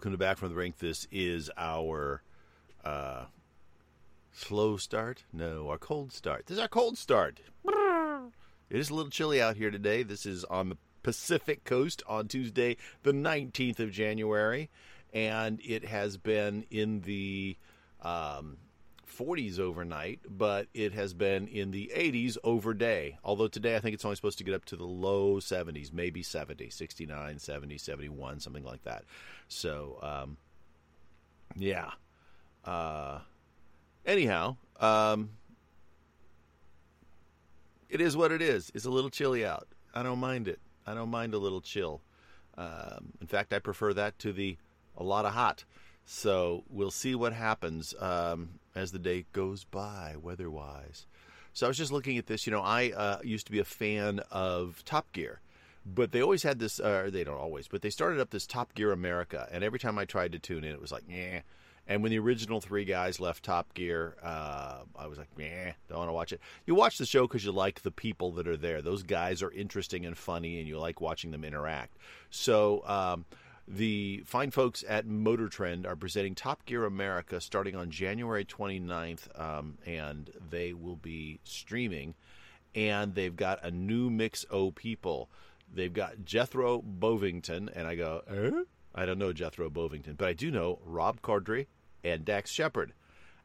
Welcome to Back from the Rink. This is our uh, slow start. No, our cold start. This is our cold start. It is a little chilly out here today. This is on the Pacific coast on Tuesday, the 19th of January, and it has been in the um, 40s overnight, but it has been in the 80s over day. Although today I think it's only supposed to get up to the low 70s, maybe 70, 69, 70, 71, something like that. So, um, yeah. Uh, anyhow, um, it is what it is. It's a little chilly out. I don't mind it. I don't mind a little chill. Um, in fact, I prefer that to the a lot of hot. So we'll see what happens um, as the day goes by, weatherwise. So I was just looking at this. You know, I uh, used to be a fan of Top Gear, but they always had this. Uh, they don't always, but they started up this Top Gear America, and every time I tried to tune in, it was like, yeah. And when the original three guys left Top Gear, uh, I was like, yeah, don't want to watch it. You watch the show because you like the people that are there. Those guys are interesting and funny, and you like watching them interact. So. Um, the fine folks at Motor Trend are presenting Top Gear America starting on January 29th, um, and they will be streaming. And they've got a new mix of people. They've got Jethro Bovingdon, and I go, eh? I don't know Jethro Bovingdon, but I do know Rob Corddry and Dax Shepard,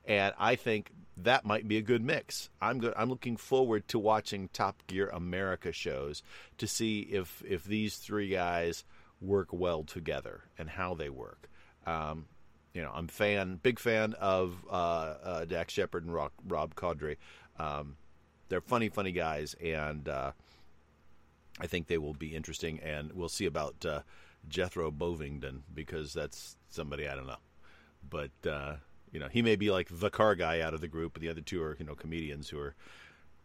and I think that might be a good mix. I'm. I'm looking forward to watching Top Gear America shows to see if if these three guys work well together and how they work. Um, you know, I'm fan, big fan of uh, uh, Dax Shepard and Rock, Rob Corddry. Um, they're funny, funny guys, and uh, I think they will be interesting. And we'll see about uh, Jethro Bovingdon because that's somebody I don't know, but uh, you know, he may be like the car guy out of the group, but the other two are you know comedians who are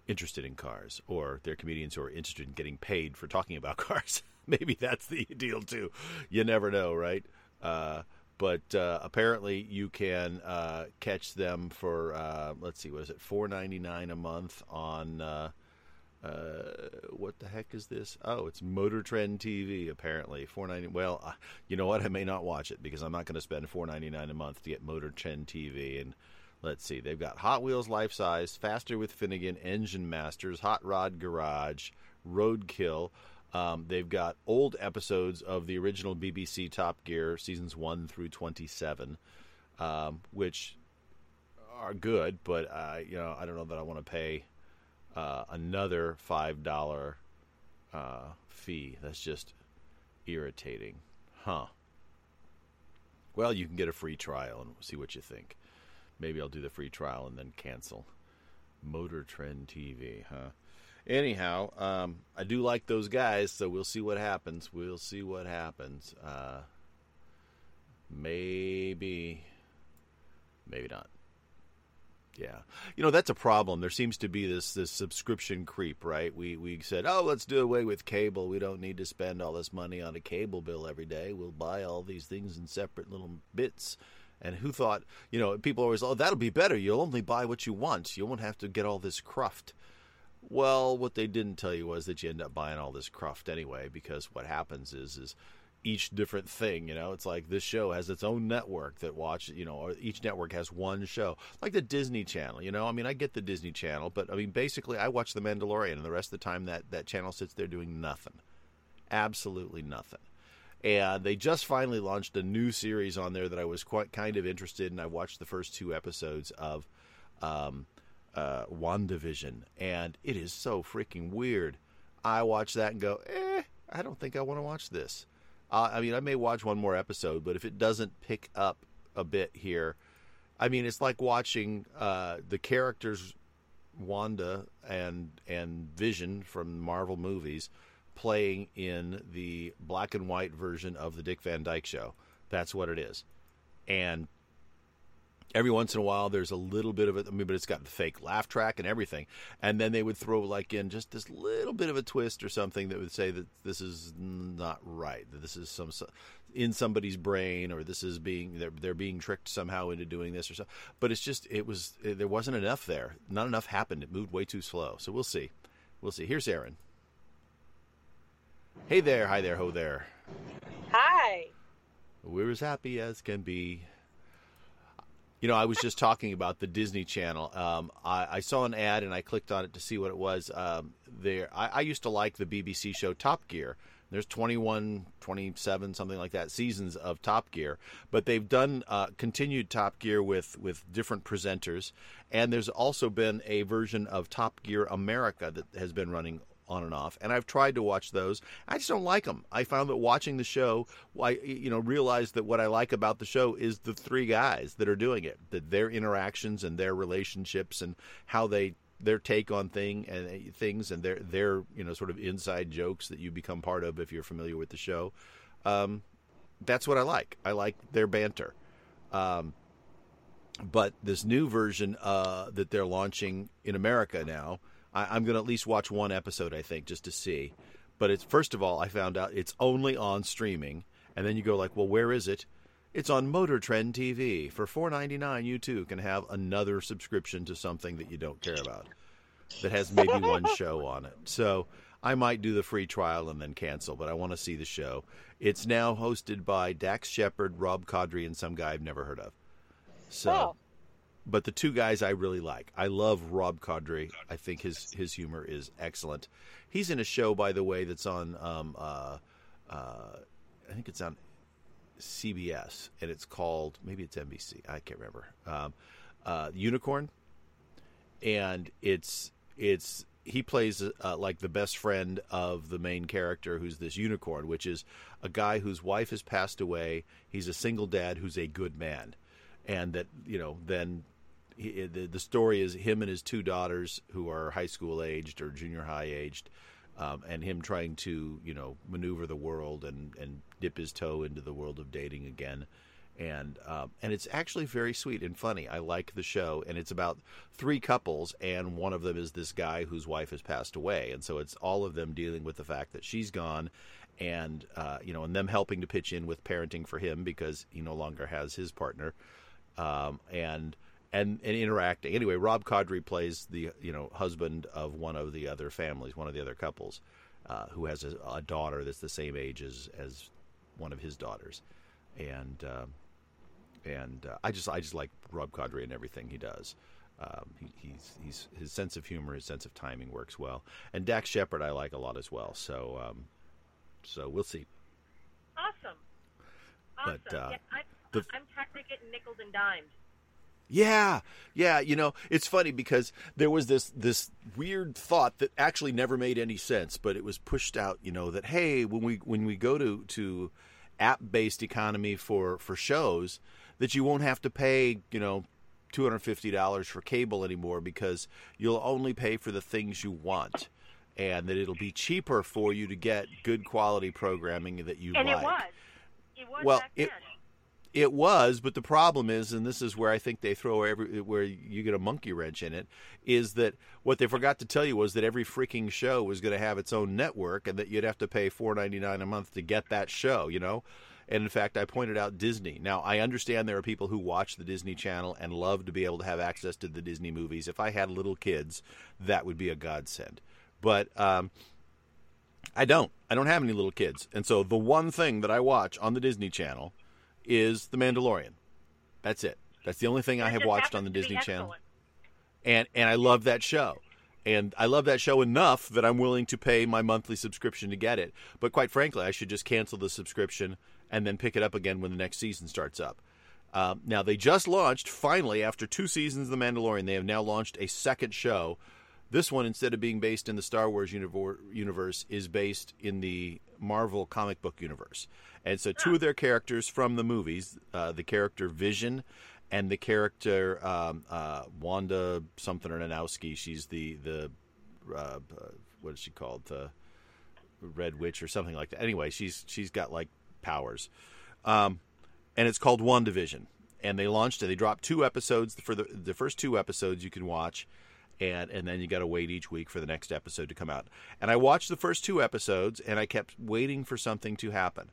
interested in cars, or they're comedians who are interested in getting paid for talking about cars. maybe that's the deal too. You never know, right? Uh, but uh, apparently, you can uh, catch them for uh, let's see, what is it, four ninety nine a month on uh, uh, what the heck is this? Oh, it's Motor Trend TV. Apparently, four ninety. Well, you know what? I may not watch it because I'm not going to spend four ninety nine a month to get Motor Trend TV. And let's see, they've got Hot Wheels Life Size, Faster with Finnegan, Engine Masters, Hot Rod Garage, Roadkill. Um, they've got old episodes of the original BBC Top Gear seasons one through twenty seven, um, which are good, but uh, you know I don't know that I want to pay uh, another five dollar uh, fee. That's just irritating, huh? Well, you can get a free trial and see what you think. Maybe I'll do the free trial and then cancel. Motor Trend TV, huh? Anyhow, um, I do like those guys, so we'll see what happens. We'll see what happens. Uh, maybe, maybe not. Yeah, you know that's a problem. There seems to be this this subscription creep, right? We we said, oh, let's do away with cable. We don't need to spend all this money on a cable bill every day. We'll buy all these things in separate little bits. And who thought, you know, people always, oh, that'll be better. You'll only buy what you want. You won't have to get all this cruft. Well, what they didn't tell you was that you end up buying all this cruft anyway, because what happens is is each different thing, you know, it's like this show has its own network that watch, you know, or each network has one show, like the Disney Channel, you know. I mean, I get the Disney Channel, but I mean, basically, I watch The Mandalorian, and the rest of the time that that channel sits there doing nothing, absolutely nothing. And they just finally launched a new series on there that I was quite kind of interested in. I watched the first two episodes of. Um, uh, WandaVision, and it is so freaking weird. I watch that and go, eh, I don't think I want to watch this. Uh, I mean, I may watch one more episode, but if it doesn't pick up a bit here, I mean, it's like watching uh, the characters Wanda and and Vision from Marvel movies playing in the black and white version of the Dick Van Dyke Show. That's what it is, and every once in a while there's a little bit of it I mean, but it's got the fake laugh track and everything. And then they would throw like in just this little bit of a twist or something that would say that this is not right that this is some in somebody's brain or this is being they're, they're being tricked somehow into doing this or so. But it's just it was it, there wasn't enough there. Not enough happened. It moved way too slow. So we'll see. We'll see. Here's aaron. Hey there. Hi there. Ho there. Hi. We're as happy as can be. You know, I was just talking about the Disney Channel. Um, I, I, saw an ad and I clicked on it to see what it was. Um, there, I, I, used to like the BBC show Top Gear. There's 21, 27, something like that seasons of Top Gear, but they've done uh, continued Top Gear with with different presenters, and there's also been a version of Top Gear America that has been running on and off, and I've tried to watch those. I just don't like them. I found that watching the show, I you know realized that what I like about the show is the three guys that are doing it, that their interactions and their relationships and how they their take on thing and uh, things and their their you know sort of inside jokes that you become part of if you're familiar with the show. Um, that's what I like. I like their banter. Um, but this new version uh, that they're launching in America now I, am going to at least watch one episode, I think, just to see. But it's first of all, I found out it's only on streaming, and then you go like, well, where is it? It's on Motor Trend TV for four ninety nine. You too can have another subscription to something that you don't care about that has maybe one show on it. So I might do the free trial and then cancel, but I want to see the show. It's now hosted by Dax Shepard, Rob Corddry, and some guy I've never heard of. So oh but the two guys I really like. I love Rob Corddry. I think his his humor is excellent. He's in a show, by the way, that's on. Um, uh, uh, I think it's on CBS, and it's called maybe it's NBC. I can't remember. Um, uh, Unicorn, and it's it's he plays uh, like the best friend of the main character, who's this unicorn, which is a guy whose wife has passed away. He's a single dad who's a good man and that you know then he, the, the story is him and his two daughters who are high school aged or junior high aged um, and him trying to you know maneuver the world and and dip his toe into the world of dating again. And um, and it's actually very sweet and funny. I like the show, and it's about three couples, and one of them is this guy whose wife has passed away, and so it's all of them dealing with the fact that she's gone, and uh, you know, and them helping to pitch in with parenting for him because he no longer has his partner um, and and and interacting. Anyway, Rob Corddry plays the you know husband of one of the other families, one of the other couples, uh, who has a, a, daughter that's the same age as as one of his daughters, and um, and uh, I just I just like Rob Corddry and everything he does. Um, he, he's he's his sense of humor, his sense of timing works well, and Dax Shepard I like a lot as well. So um, so we'll see. Awesome. Awesome. But, uh, yeah, I, the, I'm tired of getting nickels and dimes. Yeah, yeah. You know, it's funny because there was this this weird thought that actually never made any sense, but it was pushed out. You know that hey, when we when we go to to app based economy for for shows, that you won't have to pay you know two hundred fifty dollars for cable anymore because you'll only pay for the things you want, and that it'll be cheaper for you to get good quality programming that you and like. And it was. It was well, it, it was, but the problem is, and this is where I think they throw every where you get a monkey wrench in it, is that what they forgot to tell you was that every freaking show was going to have its own network, and that you'd have to pay four ninety nine a month to get that show. You know, and in fact, I pointed out Disney. Now, I understand there are people who watch the Disney Channel and love to be able to have access to the Disney movies. If I had little kids, that would be a godsend. But um, I don't. I don't have any little kids, and so the one thing that I watch on the Disney Channel is The Mandalorian. That's it. That's the only thing that I have watched on the Disney Channel. And and I love that show. And I love that show enough that I'm willing to pay my monthly subscription to get it. But quite frankly, I should just cancel the subscription and then pick it up again when the next season starts up. Um, now they just launched finally after two seasons of The Mandalorian. They have now launched a second show. This one, instead of being based in the Star Wars universe, is based in the Marvel comic book universe. And so, two of their characters from the movies, uh, the character Vision and the character um, uh, Wanda something or Nanowski. She's the the uh, what is she called? The Red Witch or something like that. Anyway, she's she's got like powers, um, and it's called WandaVision. And they launched it. They dropped two episodes for the the first two episodes you can watch and and then you got to wait each week for the next episode to come out. And I watched the first two episodes, and I kept waiting for something to happen.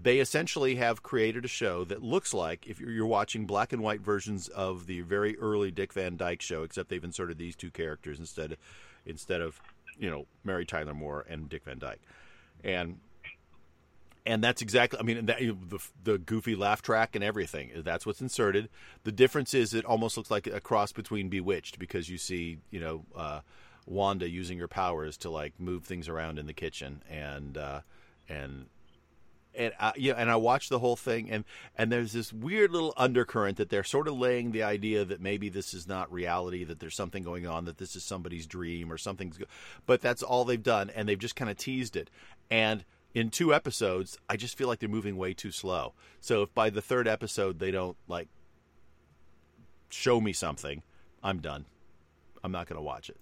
They essentially have created a show that looks like if you're watching black and white versions of the very early Dick Van Dyke show, except they've inserted these two characters instead instead of you know Mary Tyler Moore and Dick Van Dyke, and and that's exactly. I mean, that, the the goofy laugh track and everything. That's what's inserted. The difference is it almost looks like a cross between Bewitched because you see, you know, uh, Wanda using her powers to like move things around in the kitchen and uh, and and I, yeah, and I watched the whole thing, and and there's this weird little undercurrent that they're sort of laying the idea that maybe this is not reality, that there's something going on, that this is somebody's dream or something's, but that's all they've done, and they've just kind of teased it, and in two episodes, I just feel like they're moving way too slow. So if by the third episode they don't like show me something, I'm done. I'm not going to watch it.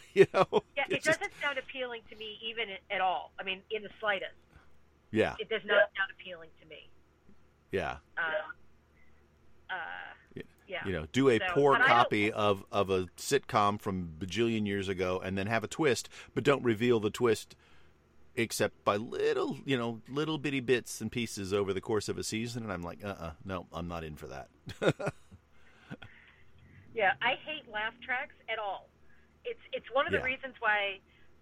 you know? Yeah, it doesn't sound appealing to me even at all. I mean, in the slightest. Yeah. It does not sound appealing to me. Yeah. Uh, uh, yeah. You know, do a so, poor copy of, of a sitcom from bajillion years ago and then have a twist, but don't reveal the twist except by little, you know, little bitty bits and pieces over the course of a season. And I'm like, uh uh-uh, uh no, I'm not in for that. yeah, I hate laugh tracks at all. It's it's one of the yeah. reasons why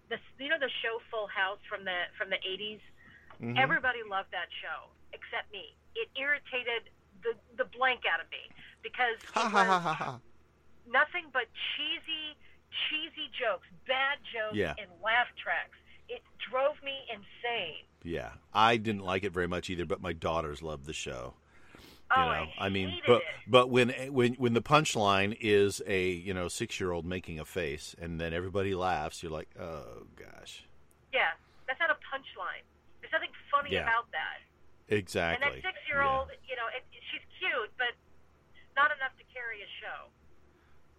the you know the show Full House from the from the 80s Mm-hmm. Everybody loved that show except me. It irritated the the blank out of me because nothing but cheesy cheesy jokes, bad jokes, yeah. and laugh tracks. It drove me insane. Yeah, I didn't like it very much either, but my daughters loved the show. You oh, know, I, I mean, but it. but when when when the punchline is a you know six year old making a face and then everybody laughs, you're like, oh gosh. Yeah, that's not a punchline. There's nothing funny yeah. about that. Exactly. And that six year old, you know, it, she's cute, but not enough to carry a show.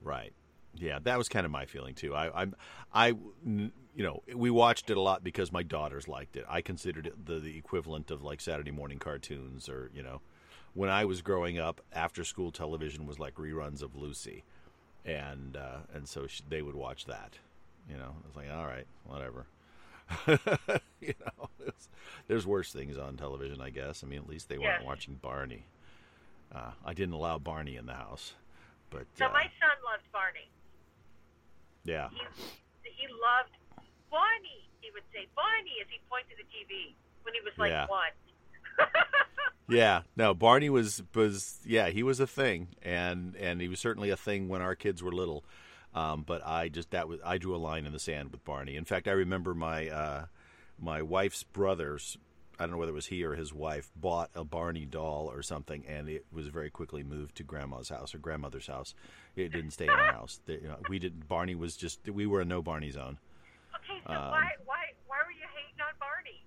Right. Yeah, that was kind of my feeling too. I, I'm, I, you know, we watched it a lot because my daughters liked it. I considered it the, the equivalent of like Saturday morning cartoons, or you know, when I was growing up, after school television was like reruns of Lucy, and uh, and so she, they would watch that. You know, I was like, all right, whatever. you know, there's worse things on television, I guess. I mean, at least they weren't watching Barney. Uh, I didn't allow Barney in the house, but so uh, my son loved Barney. Yeah, he, he loved Barney. He would say Barney as he pointed to the TV when he was like yeah. one. yeah, no, Barney was was yeah, he was a thing, and and he was certainly a thing when our kids were little. Um, but I just that was I drew a line in the sand with Barney. In fact, I remember my uh, my wife's brothers. I don't know whether it was he or his wife bought a Barney doll or something, and it was very quickly moved to grandma's house or grandmother's house. It didn't stay in our house. They, you know, we didn't. Barney was just we were a no Barney zone. Okay, so um, why why why were you hating on Barney?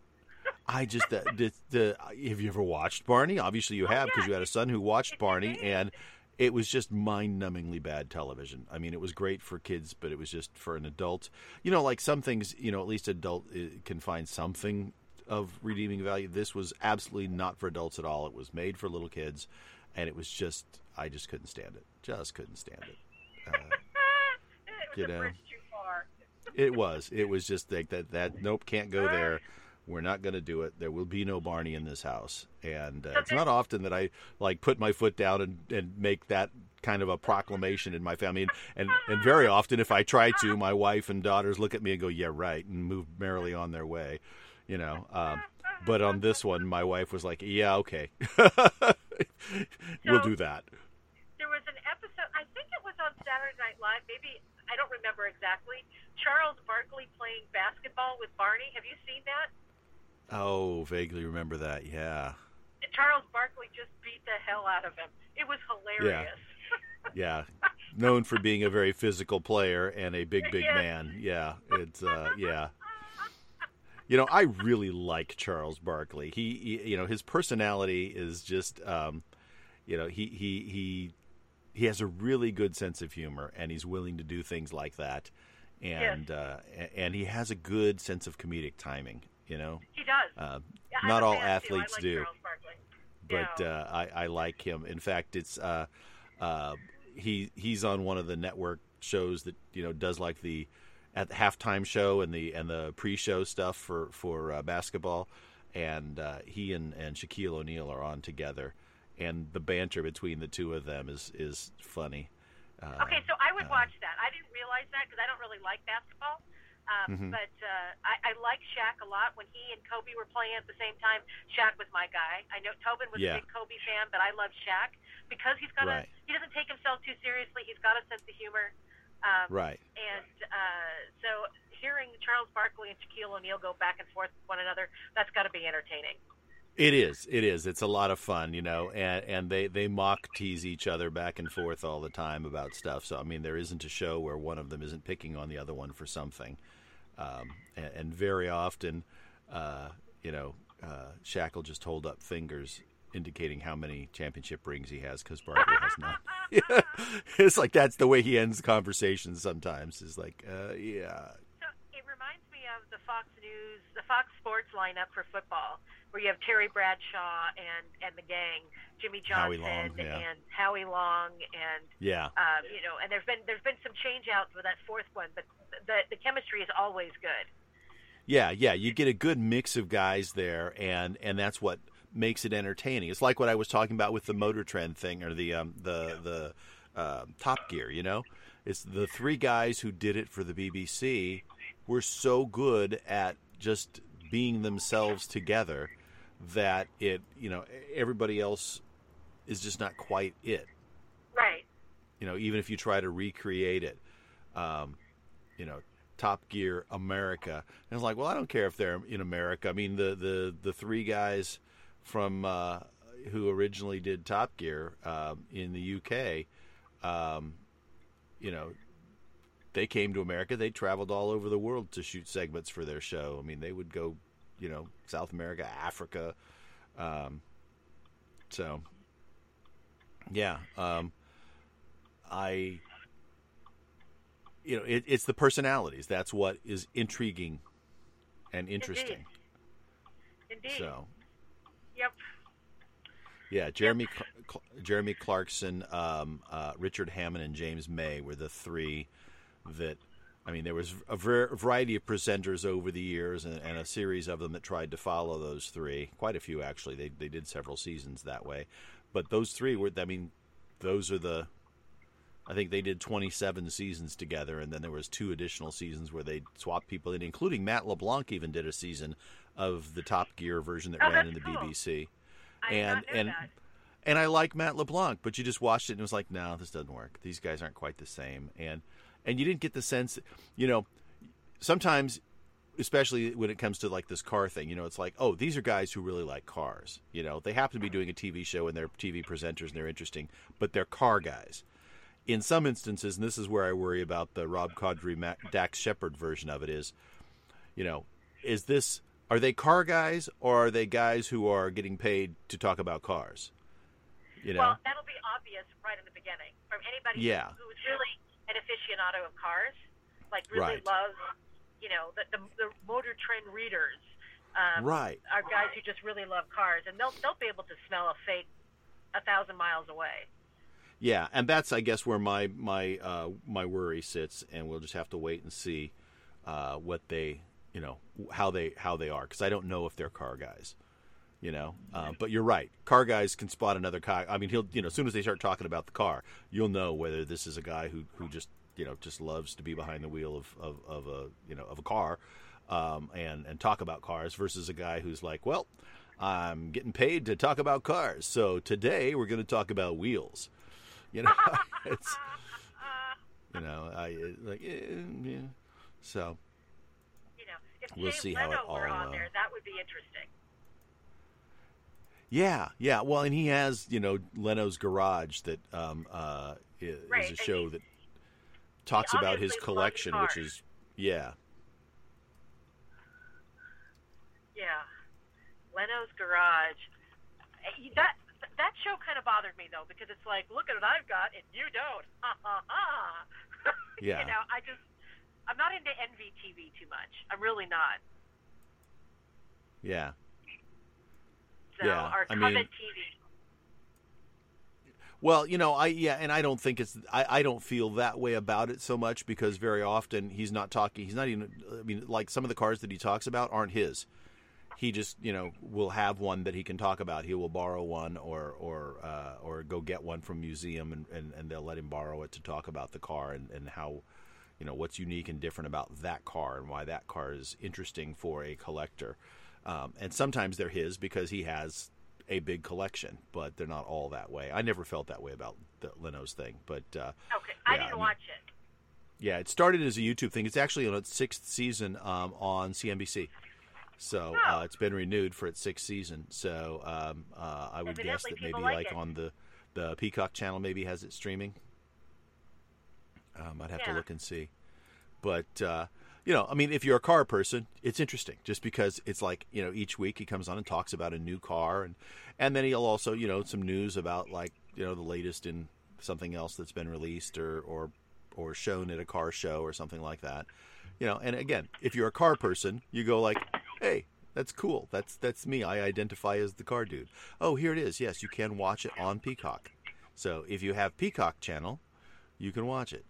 I just the, the, the, have you ever watched Barney? Obviously you oh, have because yeah. you had a son who watched Barney, and it was just mind-numbingly bad television. I mean, it was great for kids, but it was just for an adult. You know, like some things, you know, at least adult uh, can find something of redeeming value. This was absolutely not for adults at all. It was made for little kids, and it was just I just couldn't stand it. Just couldn't stand it. Uh, it you know, it was. It was just like that. That nope, can't go there. We're not going to do it. There will be no Barney in this house. And uh, it's not often that I like put my foot down and, and make that kind of a proclamation in my family. And, and, and very often, if I try to, my wife and daughters look at me and go, "Yeah, right," and move merrily on their way. You know. Um, but on this one, my wife was like, "Yeah, okay, we'll do that." There was an episode. I think it was on Saturday Night Live. Maybe I don't remember exactly. Charles Barkley playing basketball with Barney. Have you seen that? Oh, vaguely remember that. Yeah. Charles Barkley just beat the hell out of him. It was hilarious. Yeah. yeah. Known for being a very physical player and a big, big man. Yeah. It's uh yeah. You know, I really like Charles Barkley. He, he you know, his personality is just um you know, he he he he has a really good sense of humor and he's willing to do things like that. And yes. uh and he has a good sense of comedic timing you know, he does. Uh, yeah, not all athletes like do, but yeah. uh, I, I like him. In fact, it's uh, uh, he he's on one of the network shows that you know does like the at the halftime show and the and the pre-show stuff for for uh, basketball, and uh, he and and Shaquille O'Neal are on together, and the banter between the two of them is is funny. Uh, okay, so I would watch that. I didn't realize that because I don't really like basketball. Um, mm-hmm. But uh, I, I like Shaq a lot. When he and Kobe were playing at the same time, Shaq was my guy. I know Tobin was yeah. a big Kobe fan, but I love Shaq because he's got right. a he doesn't take himself too seriously. He's got a sense of humor. Um, right. And uh, so hearing Charles Barkley and Shaquille O'Neal go back and forth with one another, that's got to be entertaining. It is. It is. It's a lot of fun, you know, and and they they mock tease each other back and forth all the time about stuff. So I mean, there isn't a show where one of them isn't picking on the other one for something, um, and, and, very often, uh, you know, uh, Shaq will just hold up fingers indicating how many championship rings he has because Barkley has none. it's like that's the way he ends conversations sometimes. Is like, uh, yeah. It of the Fox News, the Fox Sports lineup for football where you have Terry Bradshaw and and the gang, Jimmy Johnson Long, yeah. and Howie Long, and yeah, um, you know, and there's been there's been some change outs with that fourth one, but the the chemistry is always good. Yeah, yeah, you get a good mix of guys there, and and that's what makes it entertaining. It's like what I was talking about with the Motor Trend thing or the um, the the uh, Top Gear. You know, it's the three guys who did it for the BBC were so good at just being themselves together that it you know everybody else is just not quite it. Right. You know even if you try to recreate it um, you know top gear america. And it's like well i don't care if they're in america. I mean the the the three guys from uh, who originally did top gear uh, in the uk um, you know they came to america they traveled all over the world to shoot segments for their show i mean they would go you know South America, Africa. Um, so yeah, um, I you know it, it's the personalities. That's what is intriguing and interesting. Indeed. Indeed. So. Yep. Yeah, Jeremy yep. Cl- Jeremy Clarkson, um, uh, Richard Hammond, and James May were the three that I mean, there was a variety of presenters over the years, and, and, a series of them that tried to follow those three. Quite a few, actually. They they did several seasons that way, but those three were. I mean, those are the. I think they did 27 seasons together, and then there was two additional seasons where they swapped people in, including Matt LeBlanc. Even did a season of the Top Gear version that oh, ran in the cool. BBC, I and and. That. And I like Matt LeBlanc, but you just watched it and it was like, no, this doesn't work. These guys aren't quite the same. And and you didn't get the sense, you know, sometimes especially when it comes to like this car thing, you know, it's like, oh, these are guys who really like cars. You know, they happen to be doing a TV show and they're TV presenters and they're interesting, but they're car guys. In some instances, and this is where I worry about the Rob Corddry, Dax Shepard version of it, is, you know, is this are they car guys or are they guys who are getting paid to talk about cars? You know, well, that'll be obvious right in the beginning from anybody yeah. who is really an aficionado of cars, like really right. loves, you know, the, the, the motor trend readers. Um, right. Are guys who just really love cars, and they'll they'll be able to smell a fake a thousand miles away. Yeah, and that's I guess where my my uh, my worry sits, and we'll just have to wait and see uh, what they you know how they how they are because I don't know if they're car guys you know. Uh, but you're right. Car guys can spot another car. I mean, he'll you know as soon as they start talking about the car, you'll know whether this is a guy who who just you know just loves to be behind the wheel of of, of a you know of a car, um, and and talk about cars versus a guy who's like, well, I'm getting paid to talk about cars, so today we're going to talk about wheels. You know, it's you know I like eh, yeah. So you know, if we'll Jay see Leno how it all. Were on uh, there, that would be interesting. Yeah, yeah. Well, and he has, you know, Leno's Garage that um, uh, is, right. a show that talks about his collection, which is, yeah. Yeah, Leno's Garage. That that show kind of bothered me though because it's like, look at what I've got and you don't. Ha ha ha. Yeah. you know, I just I'm not into NVTV too much. I'm really not. Yeah. So yeah, our I Covet mean, TV. Well, you know, I yeah, and I don't think it's I, I don't feel that way about it so much because very often he's not talking. He's not even. I mean, like some of the cars that he talks about aren't his. He just you know will have one that he can talk about. He will borrow one or or uh, or go get one from museum and, and, and they'll let him borrow it to talk about the car and, and how you know what's unique and different about that car and why that car is interesting for a collector. Um, and sometimes they're his because he has a big collection, but they're not all that way. I never felt that way about the Leno's thing, but uh, okay, I didn't I mean, watch it. Yeah, it started as a YouTube thing. It's actually on its sixth season um, on CNBC. So oh. uh, it's been renewed for its sixth season. So um, uh, I would Evidently guess that maybe like, like on the the Peacock channel maybe has it streaming. Um, I'd have yeah. to look and see. But uh, you know, I mean, if you're a car person, it's interesting just because it's like you know each week he comes on and talks about a new car and and then he'll also you know some news about like you know the latest in something else that's been released or or or shown at a car show or something like that. You know, and again, if you're a car person, you go like, "Hey, that's cool. That's that's me. I identify as the car dude." Oh, here it is. Yes, you can watch it on Peacock. So, if you have Peacock channel, you can watch it.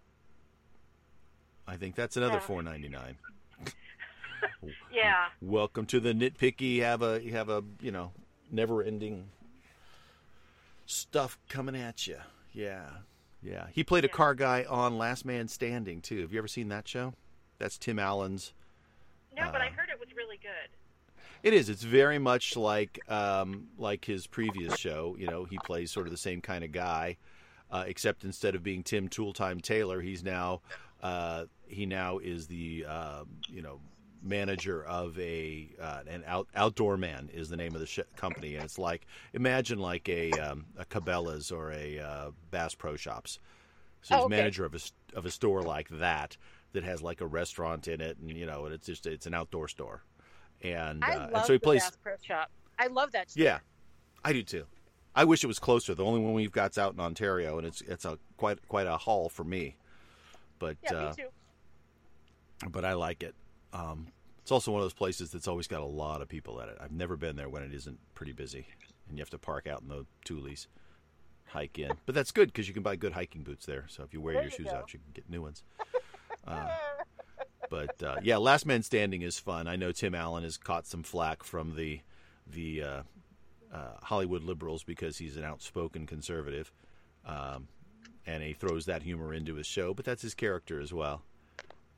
I think that's another four ninety nine. yeah. Welcome to the nitpicky. Have a you have a you know never ending stuff coming at you. Yeah. Yeah, he played a car guy on Last Man Standing too. Have you ever seen that show? That's Tim Allen's. No, uh, but I heard it was really good. It is. It's very much like um, like his previous show. You know, he plays sort of the same kind of guy, uh, except instead of being Tim Tooltime Taylor, he's now uh, he now is the uh, you know manager of a uh, an out, outdoor man is the name of the sh- company, and it's like imagine like a um, a Cabela's or a uh, Bass Pro Shops. So he's oh, okay. manager of a of a store like that that has like a restaurant in it, and you know, and it's just it's an outdoor store, and, uh, and so he plays Bass Pro Shop. I love that. Store. Yeah, I do too. I wish it was closer. The only one we've got's out in Ontario, and it's it's a quite quite a haul for me. But yeah, uh. But I like it. Um, it's also one of those places that's always got a lot of people at it. I've never been there when it isn't pretty busy, and you have to park out in the Tules, hike in. But that's good because you can buy good hiking boots there. So if you wear there your you shoes go. out, you can get new ones. Uh, but uh, yeah, Last Man Standing is fun. I know Tim Allen has caught some flack from the the uh, uh Hollywood liberals because he's an outspoken conservative, um, and he throws that humor into his show. But that's his character as well.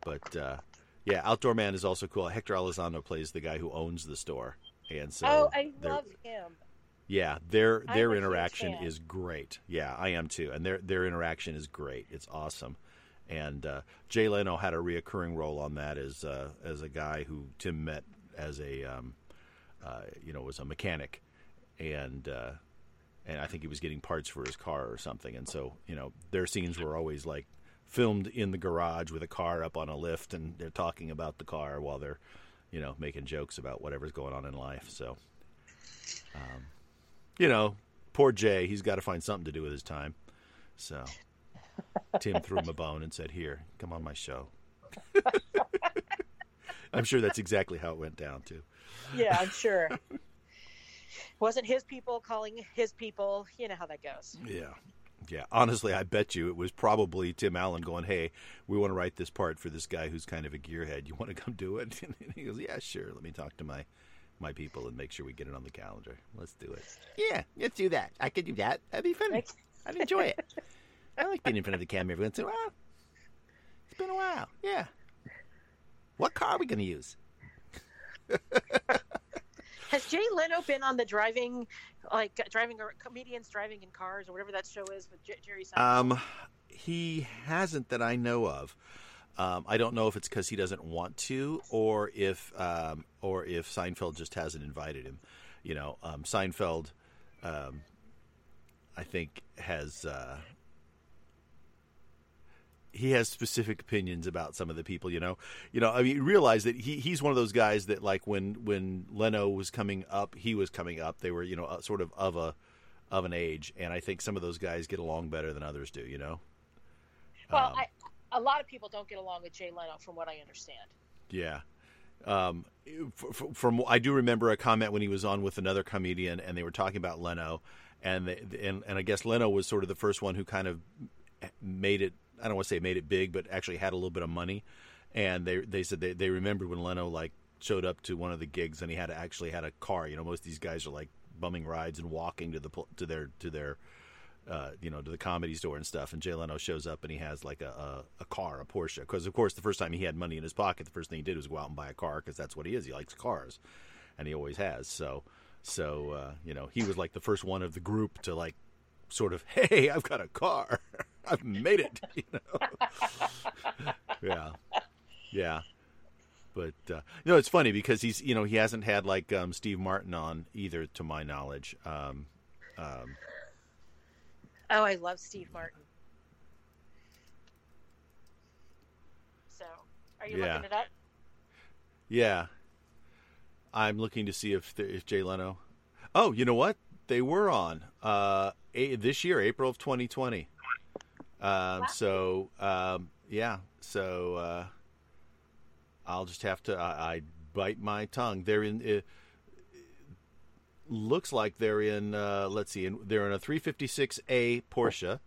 But uh, yeah, Outdoor Man is also cool. Hector Elizondo plays the guy who owns the store, and so oh, I love him. Yeah, their their interaction is great. Yeah, I am too, and their their interaction is great. It's awesome. And uh, Jay Leno had a reoccurring role on that as uh, as a guy who Tim met as a um, uh, you know was a mechanic, and uh, and I think he was getting parts for his car or something. And so you know their scenes were always like filmed in the garage with a car up on a lift, and they're talking about the car while they're, you know, making jokes about whatever's going on in life. So, um, you know, poor Jay, he's got to find something to do with his time. So, Tim threw him a bone and said, "Here, come on my show." I'm sure that's exactly how it went down too. Yeah, I'm sure. Wasn't his people calling his people? You know how that goes. Yeah, yeah, honestly, I bet you it was probably Tim Allen going, "Hey, we want to write this part for this guy who's kind of a gearhead. You want to come do it?" And he goes, "Yeah, sure. Let me talk to my my people and make sure we get it on the calendar. Let's do it." Yeah, let's do that. I could do that. That'd be fun. I'd enjoy it. I like being in front of the camera every once in a while. It's been a while. Yeah. What car are we going to use? Has Jay Leno been on the driving, like driving or comedians driving in cars or whatever that show is with J- Jerry Seinfeld? Um, he hasn't that I know of. Um, I don't know if it's because he doesn't want to, or if um, or if Seinfeld just hasn't invited him. You know, um, Seinfeld, um, I think has uh, he has specific opinions about some of the people. You know, you know. I mean, realize that he he's one of those guys that like when when Leno was coming up, he was coming up. They were you know sort of of a of an age, and I think some of those guys get along better than others do. You know. Well, um, I, a lot of people don't get along with Jay Leno, from what I understand. Yeah. Um, from, from I do remember a comment when he was on with another comedian, and they were talking about Leno, and they, and and I guess Leno was sort of the first one who kind of made it I don't want to say made it big, but actually had a little bit of money. And they they said they, they remembered when Leno like showed up to one of the gigs and he had actually had a car. You know, most of these guys are like bumming rides and walking to the to their to their uh, you know, to the comedy store and stuff. And Jay Leno shows up and he has like a, a, a car, a Porsche. Because, of course, the first time he had money in his pocket, the first thing he did was go out and buy a car because that's what he is. He likes cars. And he always has. So, so uh, you know, he was like the first one of the group to like sort of, hey, I've got a car. I've made it. You know? yeah. Yeah. But uh, you know, it's funny because he's you know he hasn't had like um, Steve Martin on either, to my knowledge. Um, um, Oh, I love Steve Martin. So, are you Yeah. looking it up? Yeah, I'm looking to see if if Jay Leno. Oh, you know what? They were on uh, a, this year, April of 2020. Um, so um, yeah, so uh, I'll just have to. I, I bite my tongue. They're in. It looks like they're in. Uh, let's see. In, they're in a 356A Porsche,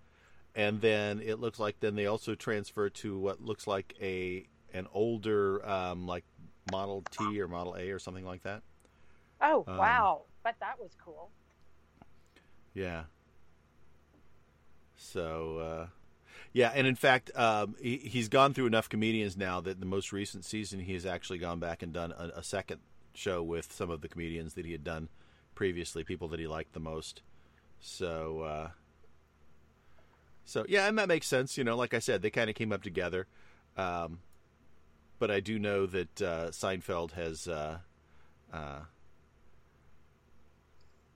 and then it looks like then they also transfer to what looks like a an older um, like Model T or Model A or something like that. Oh, Um, wow. But that was cool. Yeah. So, uh, yeah, and in fact, um, he, he's gone through enough comedians now that the most recent season he has actually gone back and done a, a second show with some of the comedians that he had done previously, people that he liked the most. So, uh, so yeah, and that makes sense. You know, like I said, they kind of came up together. Um, but I do know that uh, Seinfeld has. Uh, uh,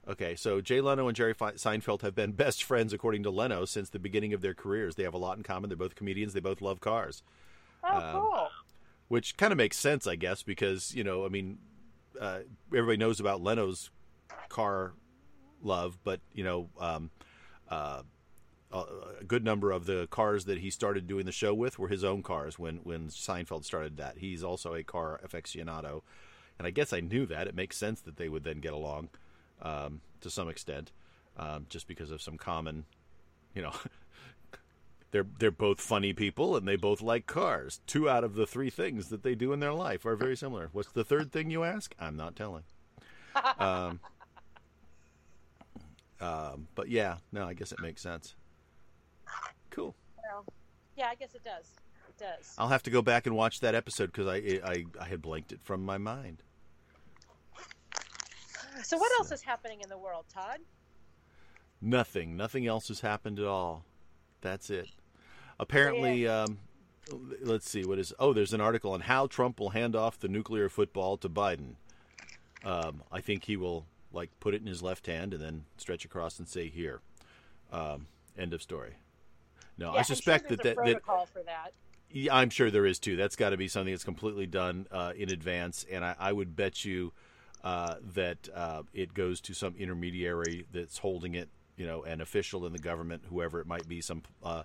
Okay, so Jay Leno and Jerry Fe- Seinfeld have been best friends, according to Leno, since the beginning of their careers. They have a lot in common. They're both comedians. They both love cars, Oh, um, cool. which kind of makes sense, I guess, because you know, I mean, uh, everybody knows about Leno's car love, but you know, um, uh, a a good number of the cars that he started doing the show with were his own cars. When when Seinfeld started that, he's also a car aficionado, and I guess I knew that. It makes sense that they would then get along um, to some extent, um, just because of some common, you know, they're they're both funny people and they both like cars. Two out of the three things that they do in their life are very similar. What's the third thing you ask? I'm not telling. Um, um, but yeah, no, I guess it makes sense. Cool. Well, yeah, I guess it does. It does. I'll have to go back and watch that episode because I, I I had blanked it from my mind. So, what so- else is happening in the world, Todd? Nothing. Nothing else has happened at all. That's it. Apparently, um, let's see. What is? Oh, there's an article on how Trump will hand off the nuclear football to Biden. Um, I think he will like put it in his left hand and then stretch across and say, "Here." Um, end of story. No, Yeah, I suspect sure that, that, a that for that. yeah, I'm sure there is too. That's got to be something that's completely done uh, in advance, and I, I would bet you uh, that uh, it goes to some intermediary that's holding it, you know, an official in the government, whoever it might be, some uh,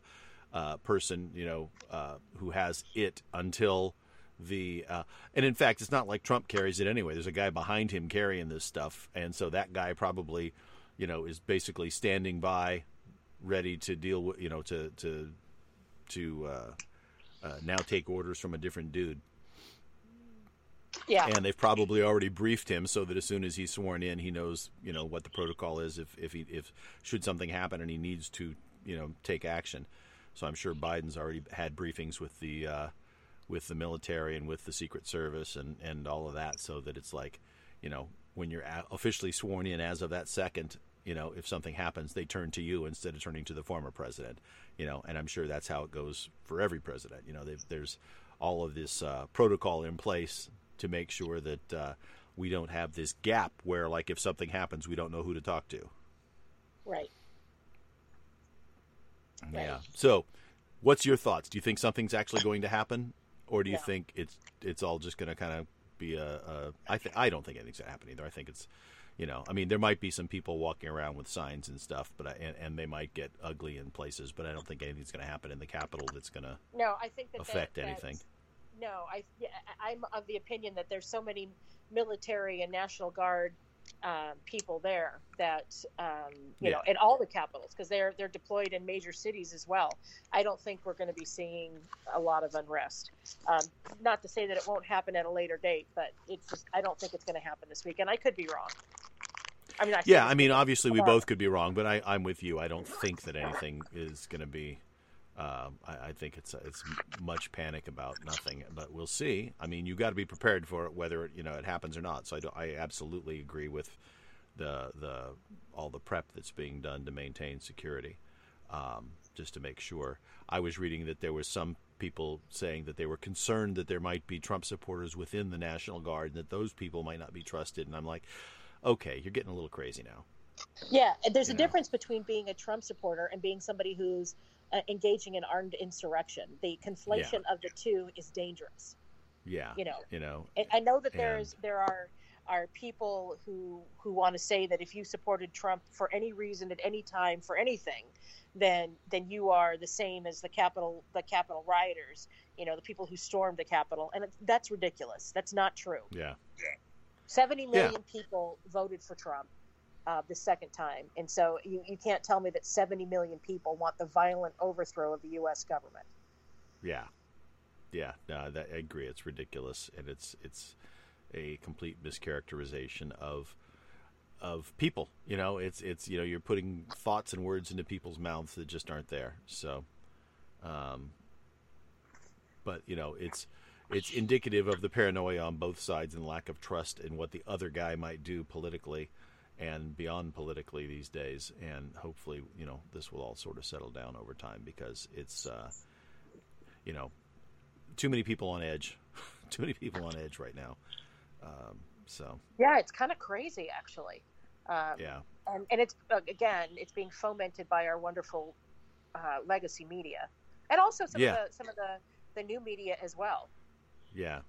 uh, person, you know, uh, who has it until the. Uh, and in fact, it's not like Trump carries it anyway. There's a guy behind him carrying this stuff, and so that guy probably, you know, is basically standing by, ready to deal with, you know, to to to. Uh, uh, now take orders from a different dude. Yeah. And they've probably already briefed him so that as soon as he's sworn in, he knows, you know, what the protocol is if if he if should something happen and he needs to, you know, take action. So I'm sure Biden's already had briefings with the uh, with the military and with the Secret Service and and all of that, so that it's like, you know, when you're officially sworn in as of that second, you know, if something happens, they turn to you instead of turning to the former president, you know, and I'm sure that's how it goes for every president. You know, there's all of this uh, protocol in place to make sure that uh, we don't have this gap where, like, if something happens, we don't know who to talk to. Right. Yeah. So, what's your thoughts? Do you think something's actually going to happen, or do you No. think it's it's all just going to kind of be a? a I think I don't think anything's going to happen either. I think it's, you know, I mean, there might be some people walking around with signs and stuff, but I, and, and they might get ugly in places, but I don't think anything's going to happen in the capital that's going to. No, I think that Affect that, anything. No, I yeah, I'm of the opinion that there's so many military and National Guard um, people there that um, you know in all the capitals because they're they're deployed in major cities as well. I don't think we're going to be seeing a lot of unrest. Um, not to say that it won't happen at a later date, but it's just I don't think it's going to happen this week, and I could be wrong. I mean, I yeah, I mean, obviously we both could be wrong, but I, I'm with you. I don't think that anything is going to be. Uh, I, I, think it's it's much panic about nothing, but we'll see. I mean, you got to be prepared for it, whether you know it happens or not. So I, I absolutely agree with the the all the prep that's being done to maintain security, um, just to make sure. I was reading that there was some people saying that they were concerned that there might be Trump supporters within the National Guard, and that those people might not be trusted. And I'm like, okay, you're getting a little crazy now. Yeah, there's you a know? difference between being a Trump supporter and being somebody who's uh, engaging in armed insurrection. The conflation yeah. of the two is dangerous. Yeah, you know, you know. I know that there's and... there are are people who who want to say that if you supported Trump for any reason at any time for anything, then then you are the same as the Capitol the Capitol rioters. You know, the people who stormed the Capitol, and that's ridiculous. That's not true. Yeah. 70 million yeah. people voted for Trump uh, the second time. And so you, you can't tell me that 70 million people want the violent overthrow of the U.S. government. Yeah. Yeah, no, that, I agree. It's ridiculous, and it's it's a complete mischaracterization of of people. You know, it's it's you know you're putting thoughts and words into people's mouths that just aren't there. So, um, but you know, it's it's indicative of the paranoia on both sides and lack of trust in what the other guy might do politically and beyond politically these days. And hopefully, you know, this will all sort of settle down over time because it's, uh, you know, too many people on edge, too many people on edge right now. Um, so yeah, it's kind of crazy actually. Um, yeah, and and it's again, it's being fomented by our wonderful uh, legacy media, and also some yeah. of the some of the the new media as well. Yeah.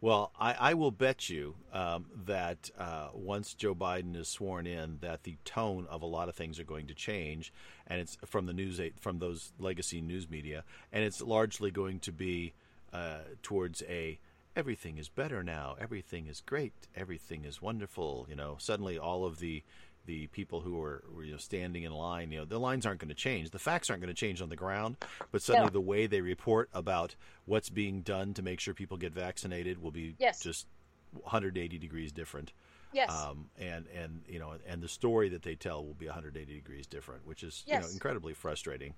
Well, I, I will bet you um, that uh, once Joe Biden is sworn in, that the tone of a lot of things are going to change, and it's from the news from those legacy news media, and it's largely going to be uh, towards a everything is better now, everything is great, everything is wonderful. You know, suddenly all of the the people who are you know, standing in line, you know, the lines aren't going to change. The facts aren't going to change on the ground, but suddenly the way they report about what's being done to make sure people get vaccinated will be yes. just 180 degrees different. Yes. Um, and and you know, and the story that they tell will be 180 degrees different, which is yes. you know incredibly frustrating.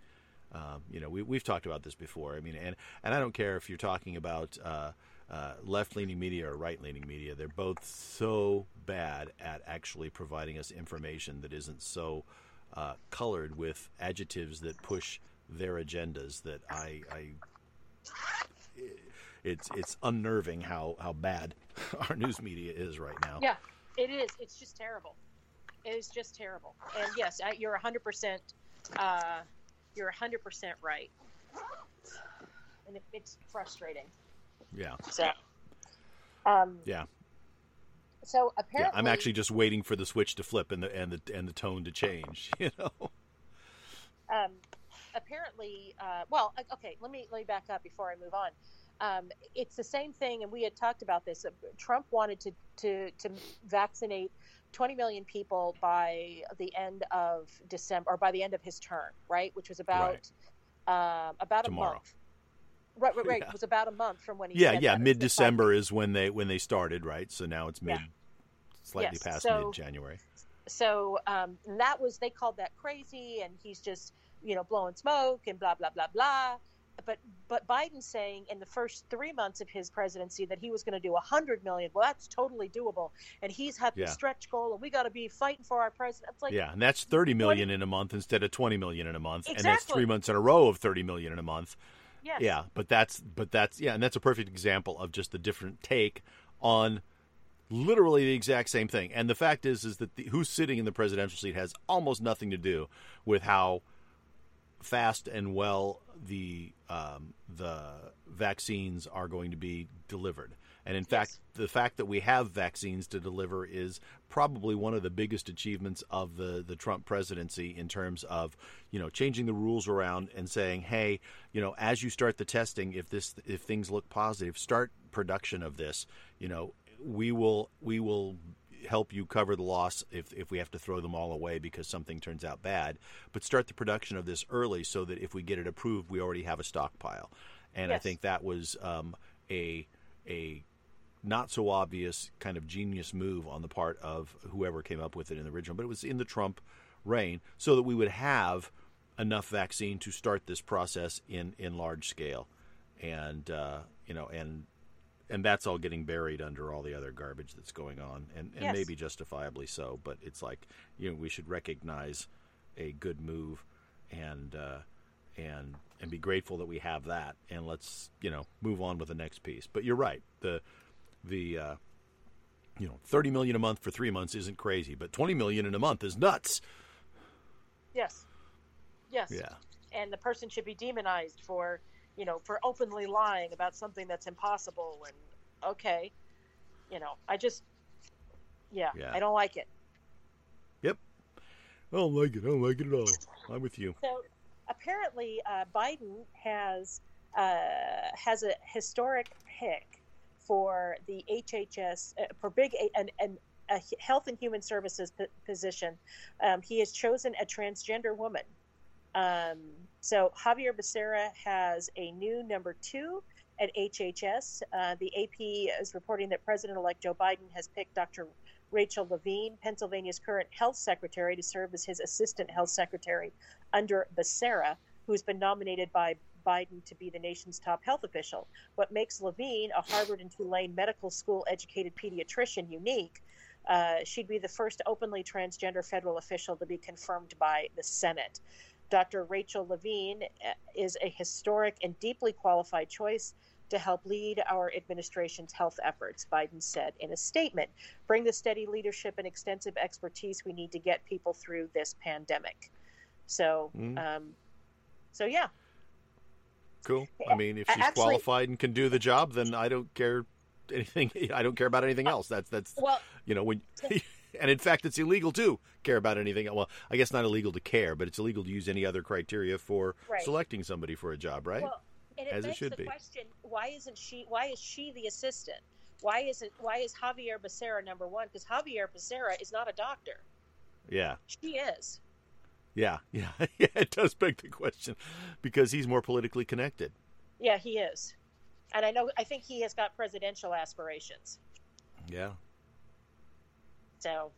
Um, you know, we, we've talked about this before. I mean, and and I don't care if you're talking about. Uh, uh, left leaning media or right leaning media. They're both so bad at actually providing us information that isn't so uh, colored with adjectives that push their agendas that I, I it's it's unnerving how, how bad our news media is right now. Yeah, it is. It's just terrible. It is just terrible. And yes, you're 100%. Uh, you're 100% right. And it, it's frustrating. Yeah. So. Um, yeah. So apparently, yeah, I'm actually just waiting for the switch to flip and the and the and the tone to change. You know. Um, apparently, uh, well, okay. Let me let me back up before I move on. Um, it's the same thing, and we had talked about this. Trump wanted to to to vaccinate 20 million people by the end of December, or by the end of his term, right? Which was about right. uh, about Tomorrow. a month. Right, right, right. Yeah. It was about a month from when he. Yeah, yeah. Mid December is when they when they started, right? So now it's mid, yeah. slightly yes. past so, mid January. So um, that was they called that crazy, and he's just you know blowing smoke and blah blah blah blah. But but Biden saying in the first three months of his presidency that he was going to do a hundred million. Well, that's totally doable, and he's had the yeah. stretch goal, and we got to be fighting for our president. It's like yeah, and that's thirty million 20, in a month instead of twenty million in a month, exactly. and that's three months in a row of thirty million in a month. Yes. Yeah, but that's but that's yeah, and that's a perfect example of just the different take on literally the exact same thing. And the fact is is that the, who's sitting in the presidential seat has almost nothing to do with how fast and well the um, the vaccines are going to be delivered. And in yes. fact, the fact that we have vaccines to deliver is probably one of the biggest achievements of the, the Trump presidency in terms of, you know, changing the rules around and saying, hey, you know, as you start the testing, if this if things look positive, start production of this. You know, we will we will help you cover the loss if, if we have to throw them all away because something turns out bad. But start the production of this early so that if we get it approved, we already have a stockpile. And yes. I think that was um, a a not so obvious kind of genius move on the part of whoever came up with it in the original, but it was in the Trump reign, so that we would have enough vaccine to start this process in in large scale, and uh, you know, and and that's all getting buried under all the other garbage that's going on, and, and Yes. maybe justifiably so. But it's like you know, we should recognize a good move, and uh, and and be grateful that we have that, and let's you know move on with the next piece. But you're right, the the uh, you know 30 million a month for three months isn't crazy, but 20 million in a month is nuts. Yes. Yes. Yeah. And the person should be demonized for, you know, for openly lying about something that's impossible. And okay, you know, I just, yeah, Yeah. I don't like it. Yep. I don't like it. I don't like it at all. I'm with you. So apparently, uh, Biden has uh, has a historic pick for the HHS uh, for big and and a Health and Human Services p- position. Um, he has chosen a transgender woman. Um, so Javier Becerra has a new number two at HHS. Uh, the AP is reporting that President-elect Joe Biden has picked Dr. Rachel Levine, Pennsylvania's current health secretary, to serve as his assistant health secretary under Becerra, who's been nominated by Biden to be the nation's top health official. What makes Levine, a Harvard and Tulane medical school educated pediatrician, unique, uh, she'd be the first openly transgender federal official to be confirmed by the Senate. Dr. Rachel Levine uh, is a historic and deeply qualified choice to help lead our administration's health efforts, Biden said in a statement. Bring the steady leadership and extensive expertise we need to get people through this pandemic. So, Mm. um, so yeah, Cool. I mean, if she's Actually- qualified and can do the job, then I don't care anything. I don't care about anything else. That's that's well, you know when. And in fact, it's illegal to care about anything. Well, I guess not illegal to care, but it's illegal to use any other criteria for Right. selecting somebody for a job, right? Well, and it As it should the be. question: Why isn't she? Why is she the assistant? Why isn't? Why is Javier Becerra number one? Because Javier Becerra is not a doctor. yeah, She is. Yeah, yeah, yeah. It does beg the question because he's more politically connected. Yeah, he is. And I know. I think he has got presidential aspirations. Yeah. So,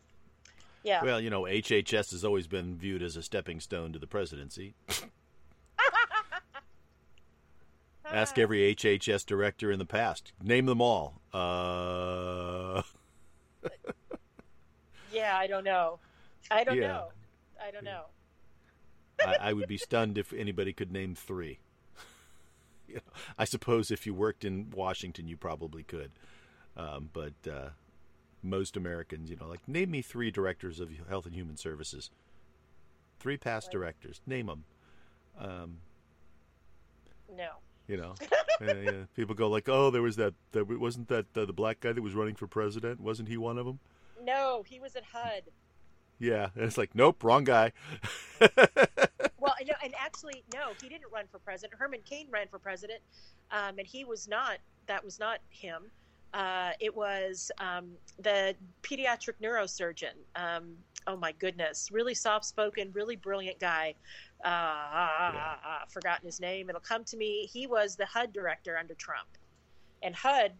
yeah. Well, you know, HHS has always been viewed as a stepping stone to the presidency. Ask every HHS director in the past. Name them all. Uh, Yeah, I don't know. I don't Yeah. know. I don't know. I, I would be stunned if anybody could name three. you know, I suppose if you worked in Washington, you probably could. Um, but uh, most Americans, you know, like name me three directors of Health and Human Services. Three past Right. directors. Name them. Um, No. you know, yeah, yeah. people go like, "Oh, there was that. that wasn't that uh, the black guy that was running for president? Wasn't he one of them?" No, he was at HUD. Yeah, and it's like, nope, wrong guy. Know, and actually, no, he didn't run for president. Herman Cain ran for president, um, and he was not. That was not him. Uh, it was um, the pediatric neurosurgeon. Um, oh my goodness, really soft-spoken, really brilliant guy. Uh, ah, ah, ah, forgotten his name. It'll come to me. He was the HUD director under Trump, and HUD.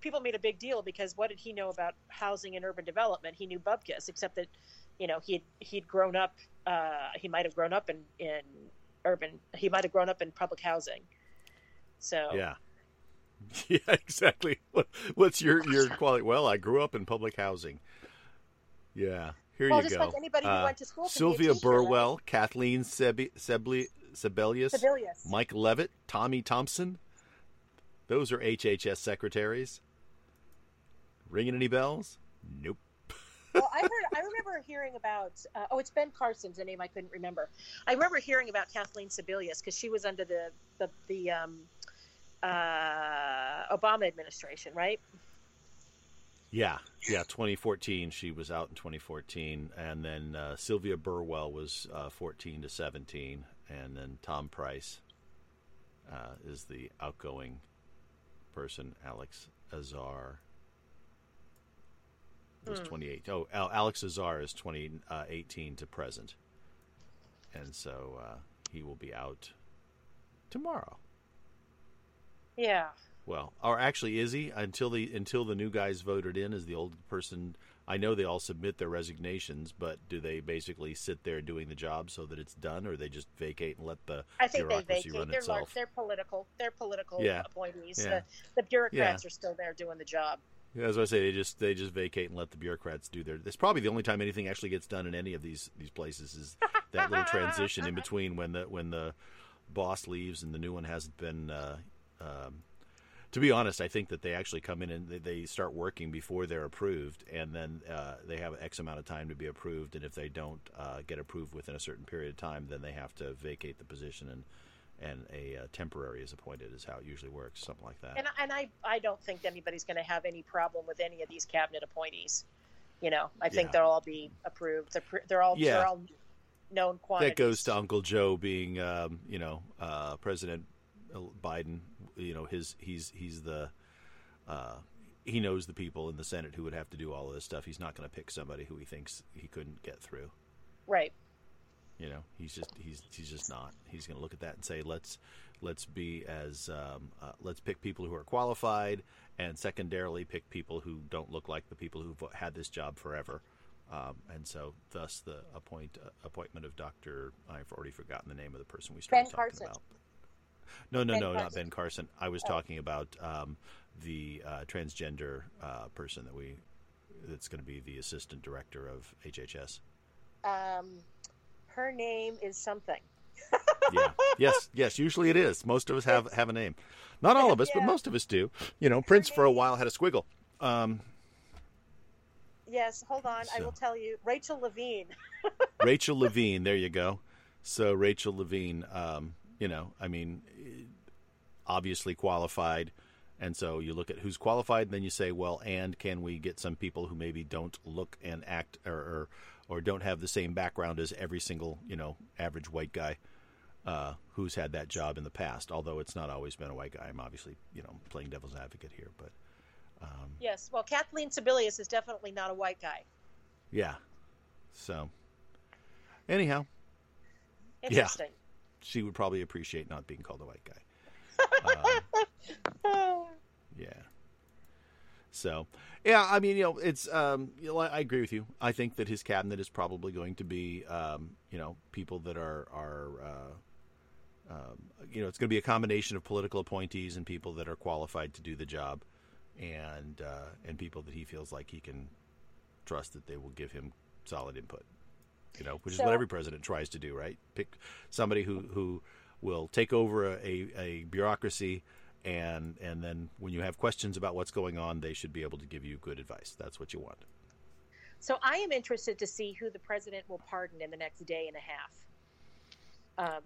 People made a big deal because what did he know about housing and urban development? He knew bubkiss, except that you know he'd he'd grown up uh, he might have grown up in, in urban he might have grown up in public housing so Yeah. Yeah, exactly. What, what's your your quality? Well, I grew up in public housing. Yeah, here well you just go. like anybody who Uh, went to school to Sylvia teacher, right? Burwell, Kathleen Sebi, Sebli, Sebelius, Sebelius. Mike Leavitt, Tommy Thompson. Those are HHS secretaries. Ringing any bells? Nope. Well i heard i remember hearing about uh, oh it's ben carson's a name i couldn't remember. I remember hearing about kathleen sebelius because she was under the the, the um, uh, obama administration right? Yeah, yeah. 2014, she was out in 2014, and then uh, Sylvia Burwell was uh, 14 to 17, and then Tom Price uh, is the outgoing person. Alex Azar was 28. Oh, Al- Alex Azar is 2018 to present, and so uh, he will be out tomorrow. yeah Well, or actually, is he until the until the new guys voted in? Is the old person? I know they all submit their resignations, but do they basically sit there doing the job so that it's done, or they just vacate and let the I think they vacate. run They're, itself? large, they're political. They're political Yeah. appointees. Yeah. The, the bureaucrats are still there doing the job. As I say, they just they just vacate and let the bureaucrats do their. It's probably the only time anything actually gets done in any of these these places is that little transition in between when the when the boss leaves and the new one hasn't been. Uh, um, to be honest, I think that they actually come in and they, start working before they're approved, and then uh, they have X amount of time to be approved. And if they don't uh, get approved within a certain period of time, then they have to vacate the position and and a uh, temporary is appointed. Is how it usually works, something like that. And, and I, I don't think anybody's going to have any problem with any of these cabinet appointees. You know, I think Yeah. they'll all be approved. They're, they're all Yeah. they're all known quantities. That goes to Uncle Joe being, um, you know, uh, President Biden. You know, his he's he's the uh, he knows the people in the Senate who would have to do all of this stuff. He's not going to pick somebody who he thinks he couldn't get through. right. You know, he's just he's he's just not. He's going to look at that and say, let's let's be as um, uh, let's pick people who are qualified, and secondarily pick people who don't look like the people who've had this job forever. Um, and so, thus, the appoint uh, appointment of Doctor. I've already forgotten the name of the person we started Ben talking Carson. about. No, no, Ben no, not Ben Carson. I was Oh. talking about um, the uh, transgender uh, person that we that's going to be the assistant director of HHS. Um, her name is something. yeah. Yes. Yes. Usually it is. Most of us have have a name. Not all of us, but most of us do. You know, Prince for a while had a squiggle. Um, Yes, hold on. I will tell you. Rachel Levine. Rachel Levine. There you go. So Rachel Levine. Um, you know, I mean, obviously qualified. And so you look at who's qualified, and then you say, well, and can we get some people who maybe don't look and act or or, or don't have the same background as every single you know average white guy uh, who's had that job in the past? Although it's not always been a white guy. I'm obviously you know playing devil's advocate here, but um, Yes. Well, Kathleen Sebelius is definitely not a white guy. yeah. So anyhow, Interesting. she would probably appreciate not being called a white guy. Um, Yeah. So, yeah, I mean, you know, it's, um, you know, I agree with you. I think that his cabinet is probably going to be, um, you know, people that are, are, uh, um, you know, it's going to be a combination of political appointees and people that are qualified to do the job, and uh, and people that he feels like he can trust that they will give him solid input. You know, which is what every president tries to do, right? Pick somebody who who will take over a, a, a bureaucracy and and then when you have questions about what's going on, they should be able to give you good advice. That's what you want. So I am interested to see who the president will pardon in the next day and a half. Um,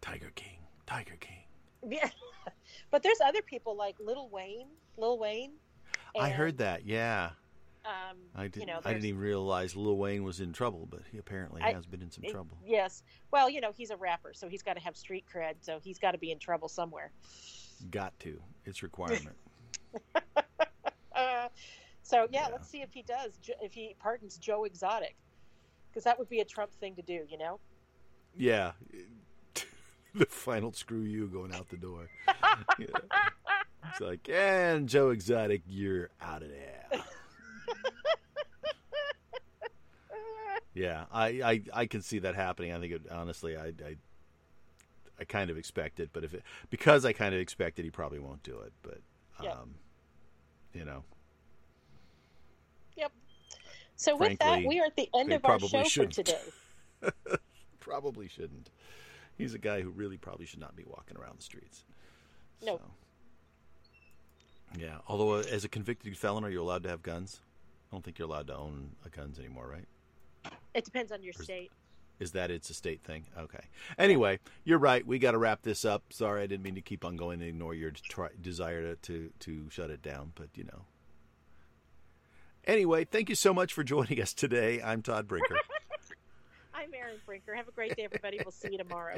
Tiger King, Tiger King. yeah. but there's other people like Lil Wayne. Lil Wayne. I heard that. Yeah, Um, I didn't. You know, I didn't even realize Lil Wayne was in trouble, but he apparently I- has been in some it- trouble. Yes. Well, you know, he's a rapper, so he's got to have street cred. So he's got to be in trouble somewhere. Got to. It's requirement. So yeah, Yeah. let's see if he does. If he pardons Joe Exotic, because that would be a Trump thing to do. You know. yeah. the final screw you going out the door. Yeah. It's like, and Joe Exotic, you're out of there. Yeah, I, I, I can see that happening. I think it, honestly, I, I I kind of expect it, but if it because I kind of expect it, he probably won't do it. But Yeah. um, you know, Yep. So with that, we are at the end of our show shouldn't. for today. probably shouldn't. He's a guy who really probably should not be walking around the streets. No. So, yeah, although uh, as a convicted felon, are you allowed to have guns? I don't think you're allowed to own guns anymore, right? It depends on your Or- state. Is that it's a state thing? Okay. Anyway, you're right. We got to wrap this up. Sorry, I didn't mean to keep on going and ignore your try, desire to, to to shut it down, but you know. Anyway, thank you so much for joining us today. I'm Todd Brinker. I'm Aaron Brinker. Have a great day, everybody. We'll see you tomorrow.